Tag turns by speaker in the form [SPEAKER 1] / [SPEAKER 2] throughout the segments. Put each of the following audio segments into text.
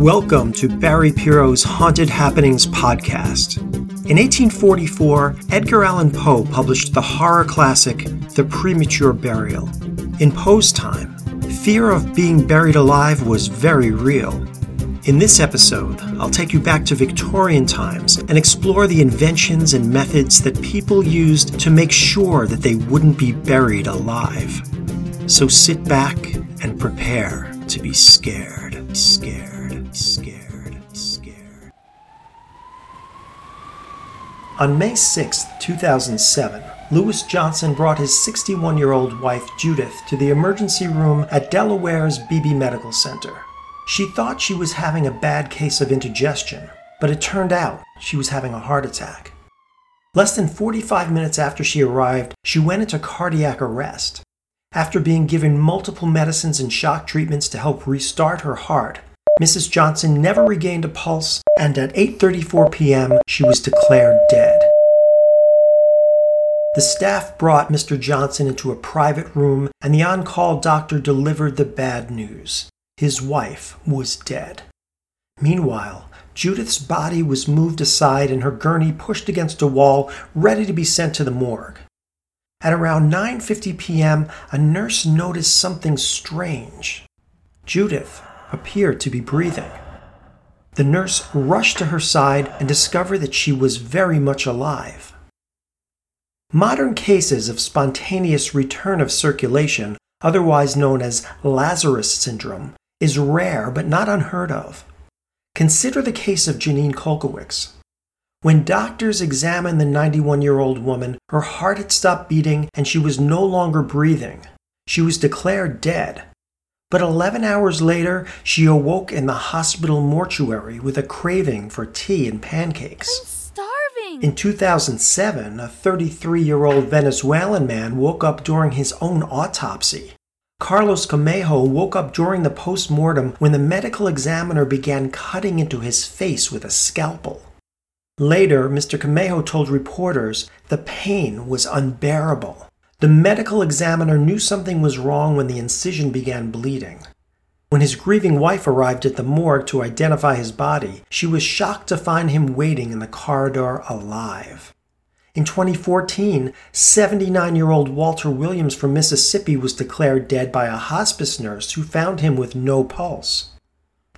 [SPEAKER 1] Welcome to Barry Piro's Haunted Happenings podcast. In 1844, Edgar Allan Poe published the horror classic The Premature Burial. In Poe's time, fear of being buried alive was very real. In this episode, I'll take you back to Victorian times and explore the inventions and methods that people used to make sure that they wouldn't be buried alive. So sit back and prepare to be scared, scared, scared, scared. On May 6, 2007, Lewis Johnson brought his 61 year old wife Judith to the emergency room at Delaware's Beebe Medical Center. She thought she was having a bad case of indigestion, but it turned out she was having a heart attack. Less than 45 minutes after she arrived, she went into cardiac arrest. After being given multiple medicines and shock treatments to help restart her heart, Mrs. Johnson never regained a pulse, and at 8:34 p.m., she was declared dead. The staff brought Mr. Johnson into a private room, and the on-call doctor delivered the bad news. His wife was dead. Meanwhile, Judith's body was moved aside and her gurney pushed against a wall, ready to be sent to the morgue. At around 9:50 p.m., a nurse noticed something strange. Judith appeared to be breathing. The nurse rushed to her side and discovered that she was very much alive. Modern cases of spontaneous return of circulation, otherwise known as Lazarus syndrome, is rare but not unheard of. Consider the case of Janine Kolkowicz. When doctors examined the 91 year old woman, her heart had stopped beating and she was no longer breathing. She was declared dead. But 11 hours later, she awoke in the hospital mortuary with a craving for tea and pancakes.
[SPEAKER 2] I'm starving.
[SPEAKER 1] In 2007, a 33 year old Venezuelan man woke up during his own autopsy. Carlos Camejo woke up during the post mortem when the medical examiner began cutting into his face with a scalpel. Later, Mr. Camejo told reporters the pain was unbearable. The medical examiner knew something was wrong when the incision began bleeding. When his grieving wife arrived at the morgue to identify his body, she was shocked to find him waiting in the corridor alive. In 2014, 79 year old Walter Williams from Mississippi was declared dead by a hospice nurse who found him with no pulse.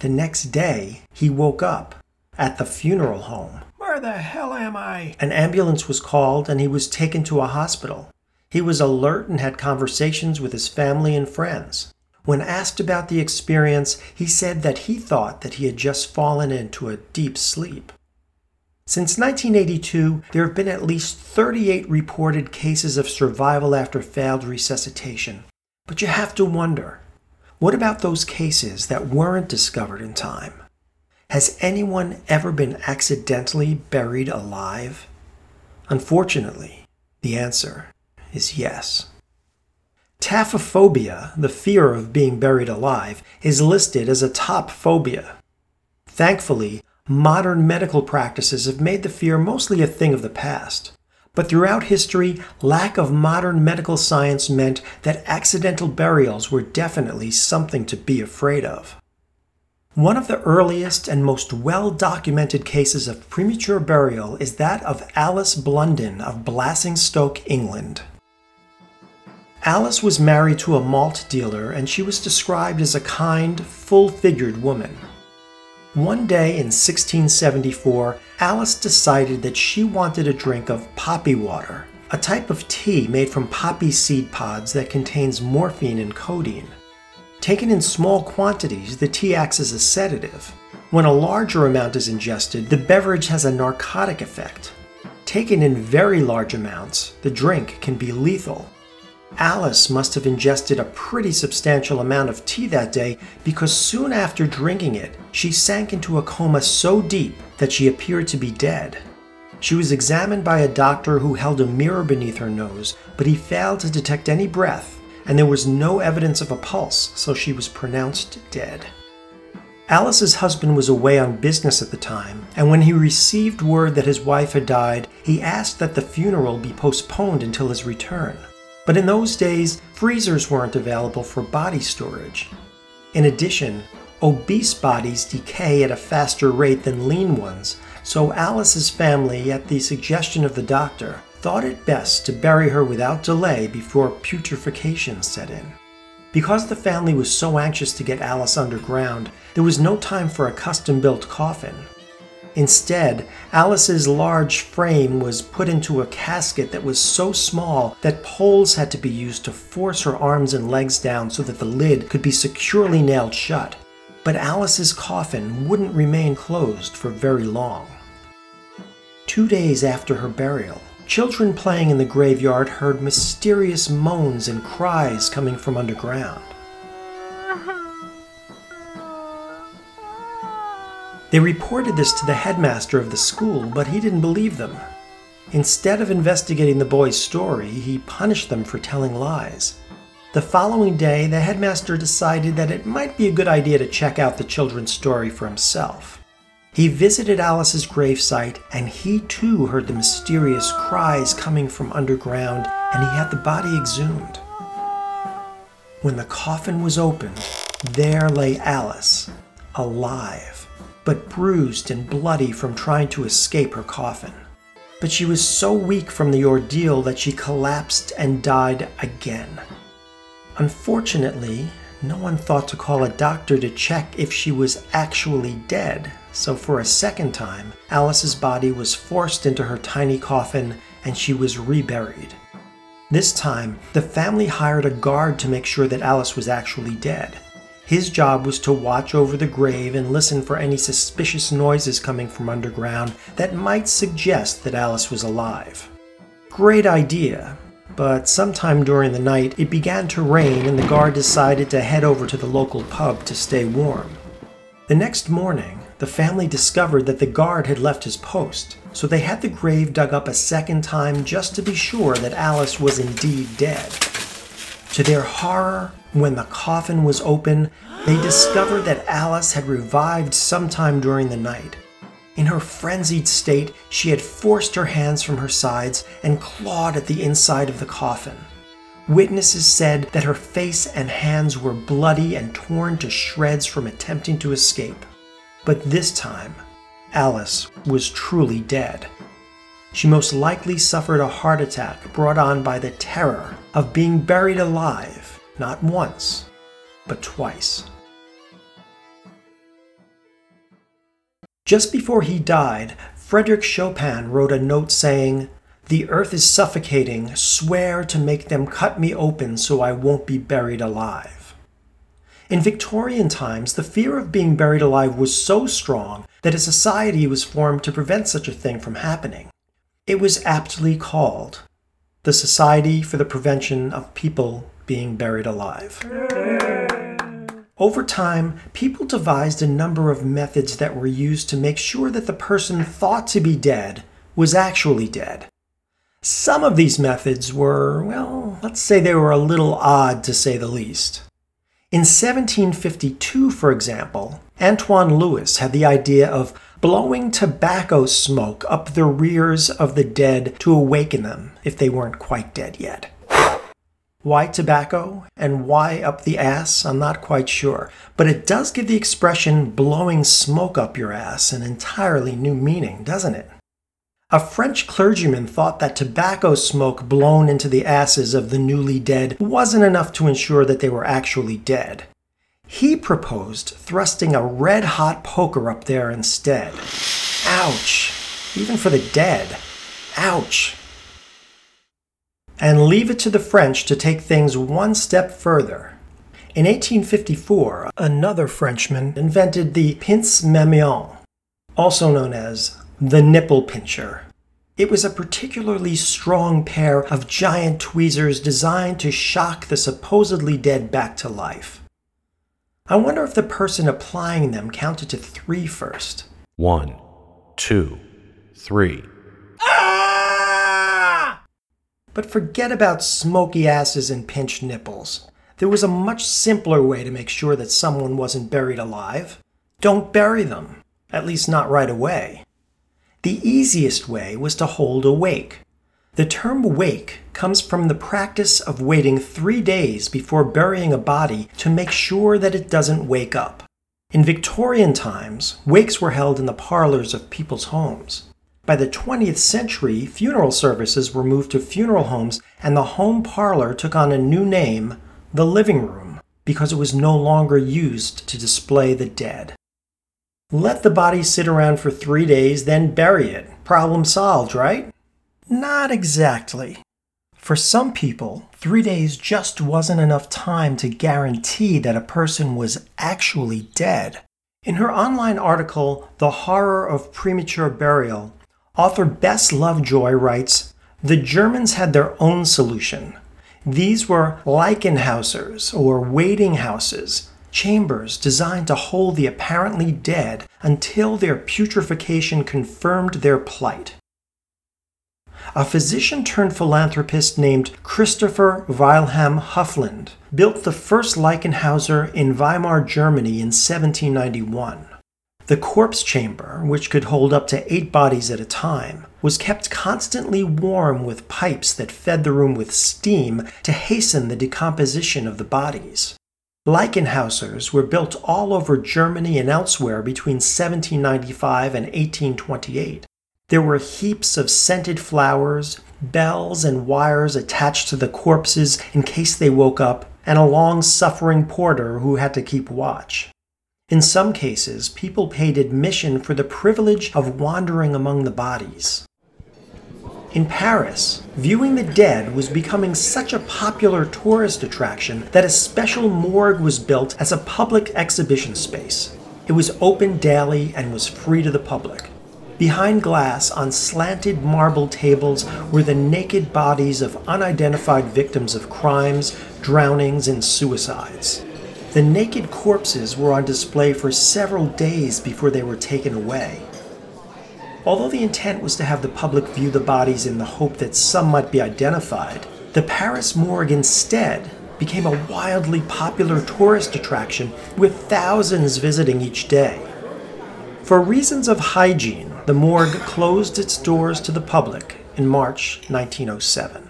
[SPEAKER 1] The next day, he woke up at the funeral home. Where the hell am I? An ambulance was called and he was taken to a hospital. He was alert and had conversations with his family and friends. When asked about the experience, he said that he thought that he had just fallen into a deep sleep. Since 1982, there have been at least 38 reported cases of survival after failed resuscitation. But you have to wonder what about those cases that weren't discovered in time? Has anyone ever been accidentally buried alive? Unfortunately, the answer is yes. Taphophobia, the fear of being buried alive, is listed as a top phobia. Thankfully, modern medical practices have made the fear mostly a thing of the past. But throughout history, lack of modern medical science meant that accidental burials were definitely something to be afraid of. One of the earliest and most well documented cases of premature burial is that of Alice Blunden of Basingstoke, England. Alice was married to a malt dealer and she was described as a kind, full figured woman. One day in 1674, Alice decided that she wanted a drink of poppy water, a type of tea made from poppy seed pods that contains morphine and codeine. Taken in small quantities, the tea acts as a sedative. When a larger amount is ingested, the beverage has a narcotic effect. Taken in very large amounts, the drink can be lethal. Alice must have ingested a pretty substantial amount of tea that day because soon after drinking it, she sank into a coma so deep that she appeared to be dead. She was examined by a doctor who held a mirror beneath her nose, but he failed to detect any breath, and there was no evidence of a pulse, so she was pronounced dead. Alice's husband was away on business at the time, and when he received word that his wife had died, he asked that the funeral be postponed until his return. But in those days, freezers weren't available for body storage. In addition, obese bodies decay at a faster rate than lean ones, so Alice's family, at the suggestion of the doctor, thought it best to bury her without delay before putrefaction set in. Because the family was so anxious to get Alice underground, there was no time for a custom built coffin. Instead, Alice's large frame was put into a casket that was so small that poles had to be used to force her arms and legs down so that the lid could be securely nailed shut. But Alice's coffin wouldn't remain closed for very long. Two days after her burial, children playing in the graveyard heard mysterious moans and cries coming from underground. They reported this to the headmaster of the school, but he didn't believe them. Instead of investigating the boy's story, he punished them for telling lies. The following day, the headmaster decided that it might be a good idea to check out the children's story for himself. He visited Alice's gravesite, and he too heard the mysterious cries coming from underground, and he had the body exhumed. When the coffin was opened, there lay Alice, alive but bruised and bloody from trying to escape her coffin. But she was so weak from the ordeal that she collapsed and died again. Unfortunately, no one thought to call a doctor to check if she was actually dead, so for a second time, Alice's body was forced into her tiny coffin and she was reburied. This time, the family hired a guard to make sure that Alice was actually dead. His job was to watch over the grave and listen for any suspicious noises coming from underground that might suggest that Alice was alive. Great idea, but sometime during the night it began to rain and the guard decided to head over to the local pub to stay warm. The next morning, the family discovered that the guard had left his post, so they had the grave dug up a second time just to be sure that Alice was indeed dead. To their horror, when the coffin was open, they discovered that Alice had revived sometime during the night. In her frenzied state, she had forced her hands from her sides and clawed at the inside of the coffin. Witnesses said that her face and hands were bloody and torn to shreds from attempting to escape. But this time, Alice was truly dead. She most likely suffered a heart attack brought on by the terror of being buried alive not once, but twice. Just before he died, Frederick Chopin wrote a note saying, The earth is suffocating. Swear to make them cut me open so I won't be buried alive. In Victorian times, the fear of being buried alive was so strong that a society was formed to prevent such a thing from happening. It was aptly called the Society for the Prevention of People being buried alive. Over time, people devised a number of methods that were used to make sure that the person thought to be dead was actually dead. Some of these methods were, well, let's say they were a little odd to say the least. In 1752, for example, Antoine Louis had the idea of blowing tobacco smoke up the rears of the dead to awaken them if they weren't quite dead yet. Why tobacco and why up the ass? I'm not quite sure. But it does give the expression blowing smoke up your ass an entirely new meaning, doesn't it? A French clergyman thought that tobacco smoke blown into the asses of the newly dead wasn't enough to ensure that they were actually dead. He proposed thrusting a red hot poker up there instead. Ouch! Even for the dead. Ouch! And leave it to the French to take things one step further. In 1854, another Frenchman invented the pince mamelon, also known as the nipple pincher. It was a particularly strong pair of giant tweezers designed to shock the supposedly dead back to life. I wonder if the person applying them counted to three first.
[SPEAKER 2] One, two, three.
[SPEAKER 1] But forget about smoky asses and pinched nipples. There was a much simpler way to make sure that someone wasn't buried alive. Don't bury them, at least not right away. The easiest way was to hold a wake. The term wake comes from the practice of waiting three days before burying a body to make sure that it doesn't wake up. In Victorian times, wakes were held in the parlors of people's homes. By the 20th century, funeral services were moved to funeral homes, and the home parlor took on a new name, the living room, because it was no longer used to display the dead. Let the body sit around for three days, then bury it. Problem solved, right? Not exactly. For some people, three days just wasn't enough time to guarantee that a person was actually dead. In her online article, The Horror of Premature Burial, author Bess Lovejoy writes The Germans had their own solution. These were Leichenhausers, or waiting houses, chambers designed to hold the apparently dead until their putrefaction confirmed their plight a physician turned philanthropist named Christopher Wilhelm Hufeland built the first Leichenhauser in Weimar, Germany in 1791. The corpse chamber, which could hold up to eight bodies at a time, was kept constantly warm with pipes that fed the room with steam to hasten the decomposition of the bodies. Leichenhausers were built all over Germany and elsewhere between 1795 and 1828, there were heaps of scented flowers, bells, and wires attached to the corpses in case they woke up, and a long suffering porter who had to keep watch. In some cases, people paid admission for the privilege of wandering among the bodies. In Paris, viewing the dead was becoming such a popular tourist attraction that a special morgue was built as a public exhibition space. It was open daily and was free to the public. Behind glass, on slanted marble tables, were the naked bodies of unidentified victims of crimes, drownings, and suicides. The naked corpses were on display for several days before they were taken away. Although the intent was to have the public view the bodies in the hope that some might be identified, the Paris morgue instead became a wildly popular tourist attraction with thousands visiting each day. For reasons of hygiene, the morgue closed its doors to the public in March 1907.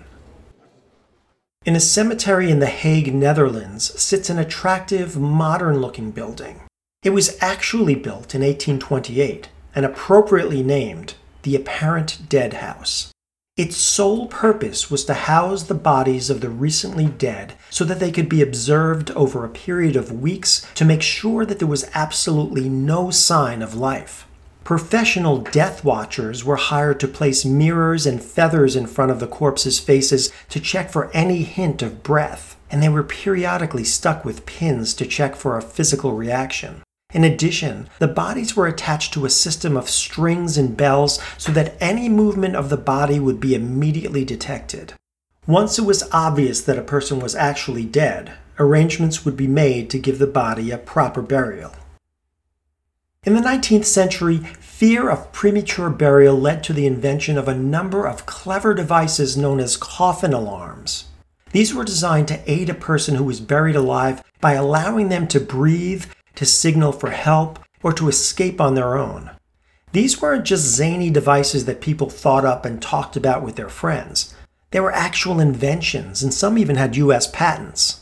[SPEAKER 1] In a cemetery in The Hague, Netherlands, sits an attractive, modern looking building. It was actually built in 1828 and appropriately named the Apparent Dead House. Its sole purpose was to house the bodies of the recently dead so that they could be observed over a period of weeks to make sure that there was absolutely no sign of life. Professional death watchers were hired to place mirrors and feathers in front of the corpses' faces to check for any hint of breath, and they were periodically stuck with pins to check for a physical reaction. In addition, the bodies were attached to a system of strings and bells so that any movement of the body would be immediately detected. Once it was obvious that a person was actually dead, arrangements would be made to give the body a proper burial. In the 19th century, fear of premature burial led to the invention of a number of clever devices known as coffin alarms. These were designed to aid a person who was buried alive by allowing them to breathe to signal for help, or to escape on their own. These weren't just zany devices that people thought up and talked about with their friends. They were actual inventions, and some even had US patents.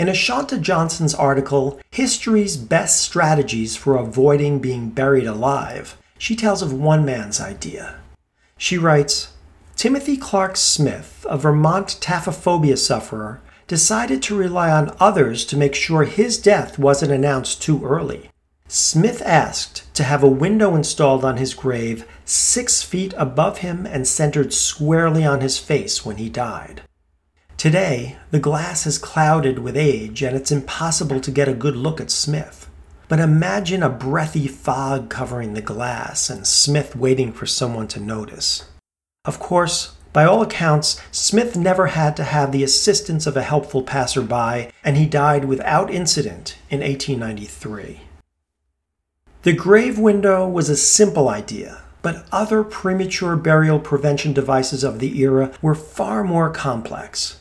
[SPEAKER 1] In Ashanta Johnson's article, History's Best Strategies for Avoiding Being Buried Alive, she tells of one man's idea. She writes Timothy Clark Smith, a Vermont taphophobia sufferer, decided to rely on others to make sure his death wasn't announced too early. Smith asked to have a window installed on his grave six feet above him and centered squarely on his face when he died. Today, the glass is clouded with age and it's impossible to get a good look at Smith. But imagine a breathy fog covering the glass and Smith waiting for someone to notice. Of course, by all accounts, Smith never had to have the assistance of a helpful passerby, and he died without incident in 1893. The grave window was a simple idea, but other premature burial prevention devices of the era were far more complex.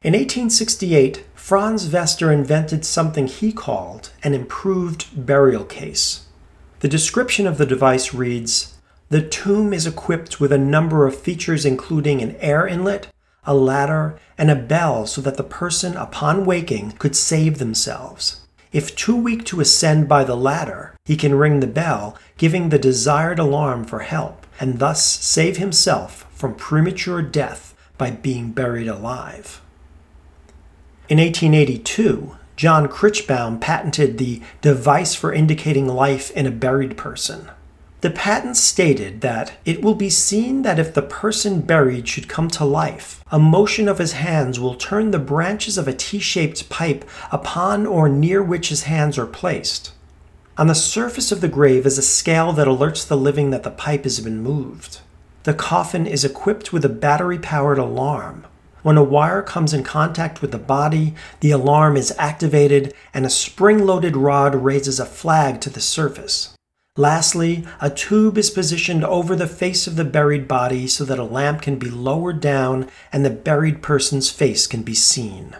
[SPEAKER 1] In 1868, Franz Vester invented something he called an improved burial case. The description of the device reads The tomb is equipped with a number of features, including an air inlet, a ladder, and a bell so that the person, upon waking, could save themselves. If too weak to ascend by the ladder, he can ring the bell, giving the desired alarm for help, and thus save himself from premature death by being buried alive. In 1882, John Krichbaum patented the device for indicating life in a buried person. The patent stated that it will be seen that if the person buried should come to life, a motion of his hands will turn the branches of a T shaped pipe upon or near which his hands are placed. On the surface of the grave is a scale that alerts the living that the pipe has been moved. The coffin is equipped with a battery powered alarm. When a wire comes in contact with the body, the alarm is activated and a spring loaded rod raises a flag to the surface. Lastly, a tube is positioned over the face of the buried body so that a lamp can be lowered down and the buried person's face can be seen.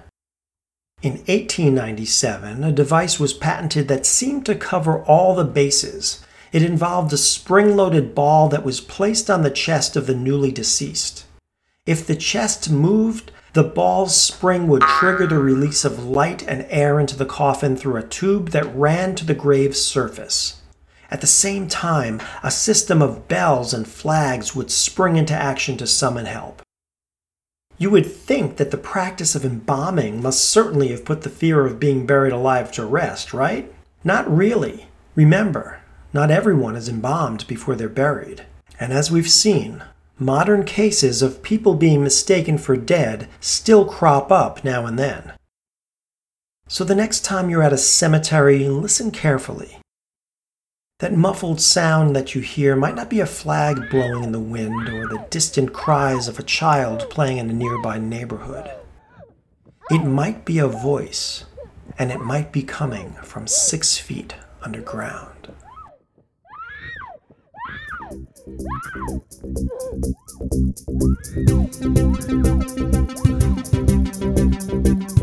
[SPEAKER 1] In 1897, a device was patented that seemed to cover all the bases. It involved a spring loaded ball that was placed on the chest of the newly deceased. If the chest moved, the ball's spring would trigger the release of light and air into the coffin through a tube that ran to the grave's surface. At the same time, a system of bells and flags would spring into action to summon help. You would think that the practice of embalming must certainly have put the fear of being buried alive to rest, right? Not really. Remember, not everyone is embalmed before they're buried. And as we've seen, modern cases of people being mistaken for dead still crop up now and then. So the next time you're at a cemetery, listen carefully. That muffled sound that you hear might not be a flag blowing in the wind or the distant cries of a child playing in a nearby neighborhood. It might be a voice, and it might be coming from six feet underground. Thank you.